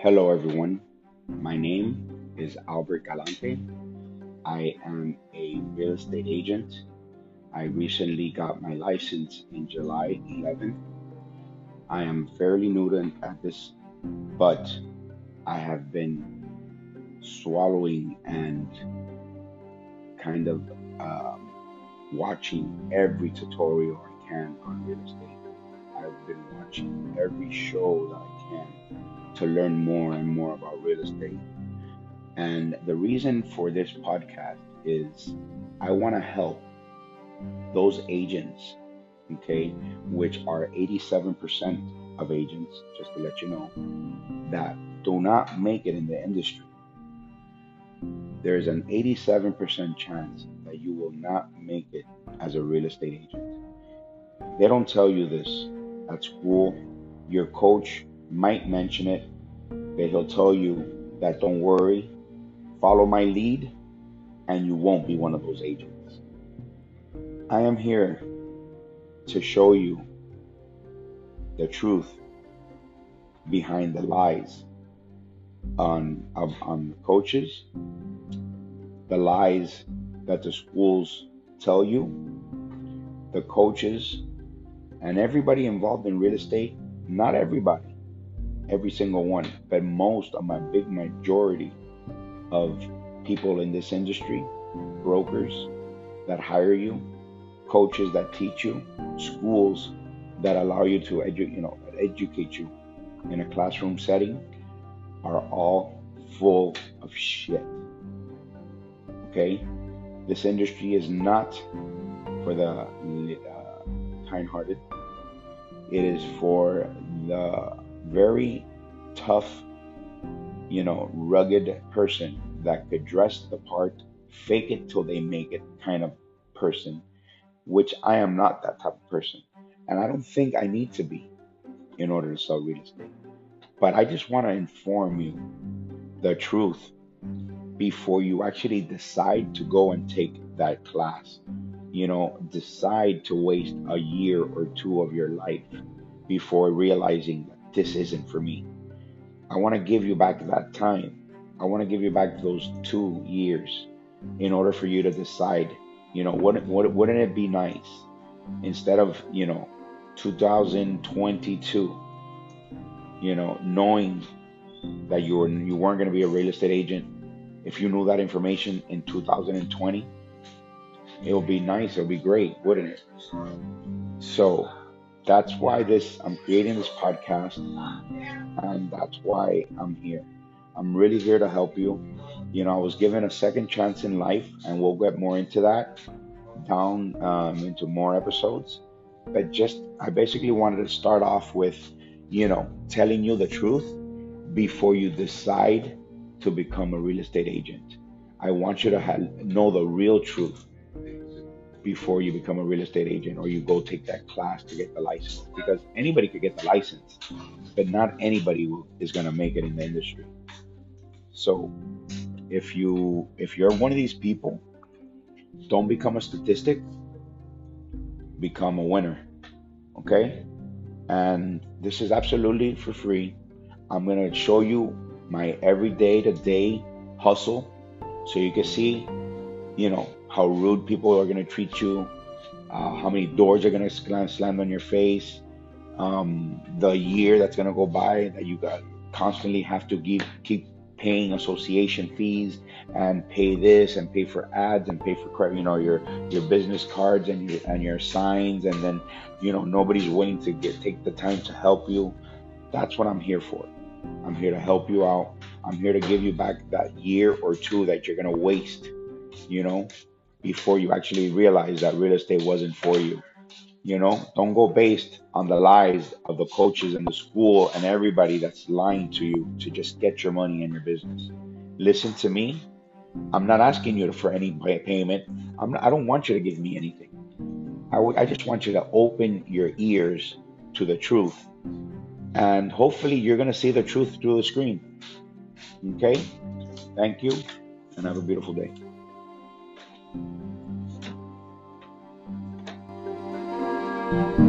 Hello, everyone. My name is Albert Galante. I am a real estate agent. I recently got my license in July 11th. I am fairly new to at this, but I have been swallowing and kind of um, watching every tutorial I can on real estate. I've been watching every show that I can to learn more and more about real estate. And the reason for this podcast is I want to help those agents, okay, which are 87% of agents, just to let you know, that do not make it in the industry. There's an 87% chance that you will not make it as a real estate agent. They don't tell you this at school. Your coach might mention it, but he'll tell you that don't worry, follow my lead, and you won't be one of those agents. I am here to show you the truth behind the lies on on the coaches, the lies that the schools tell you, the coaches, and everybody involved in real estate. Not everybody, every single one, but most of my big majority of people in this industry, brokers that hire you, coaches that teach you, schools that allow you to edu- you know educate you in a classroom setting are all full of shit. Okay? This industry is not for the uh, kind hearted, it is for the very tough, you know, rugged person that could dress the part, fake it till they make it kind of person, which I am not that type of person. And I don't think I need to be in order to sell real estate. But I just want to inform you the truth before you actually decide to go and take that class. You know, decide to waste a year or two of your life before realizing this isn't for me. I want to give you back that time. I want to give you back those two years in order for you to decide, you know, wouldn't, wouldn't it be nice instead of, you know, 2022 you know, knowing that you were you weren't going to be a real estate agent, if you knew that information in 2020, it would be nice. It would be great, wouldn't it? So that's why this I'm creating this podcast, and that's why I'm here. I'm really here to help you. You know, I was given a second chance in life, and we'll get more into that down um, into more episodes. But just, I basically wanted to start off with you know, telling you the truth before you decide to become a real estate agent. I want you to have, know the real truth before you become a real estate agent or you go take that class to get the license because anybody could get the license, but not anybody is going to make it in the industry. So, if you if you're one of these people, don't become a statistic, become a winner. Okay? and this is absolutely for free. I'm going to show you my everyday to day hustle so you can see, you know, how rude people are going to treat you, uh, how many doors are going to slam, slam on your face, um, the year that's going to go by that you got constantly have to give, keep paying association fees and pay this and pay for ads and pay for credit, you know your your business cards and your and your signs and then you know nobody's willing to get take the time to help you. That's what i'm here for. I'm here to help you out. I'm here to give you back that year or two that you're going to waste you know before you actually realize that real estate wasn't for you you know don't go based on the lies of the coaches and the school and everybody that's lying to you to just get your money and your business listen to me i'm not asking you for any payment I'm not, i don't want you to give me anything I, w- I just want you to open your ears to the truth. And hopefully, you're going to see the truth through the screen. Okay? Thank you, and have a beautiful day. Thank you.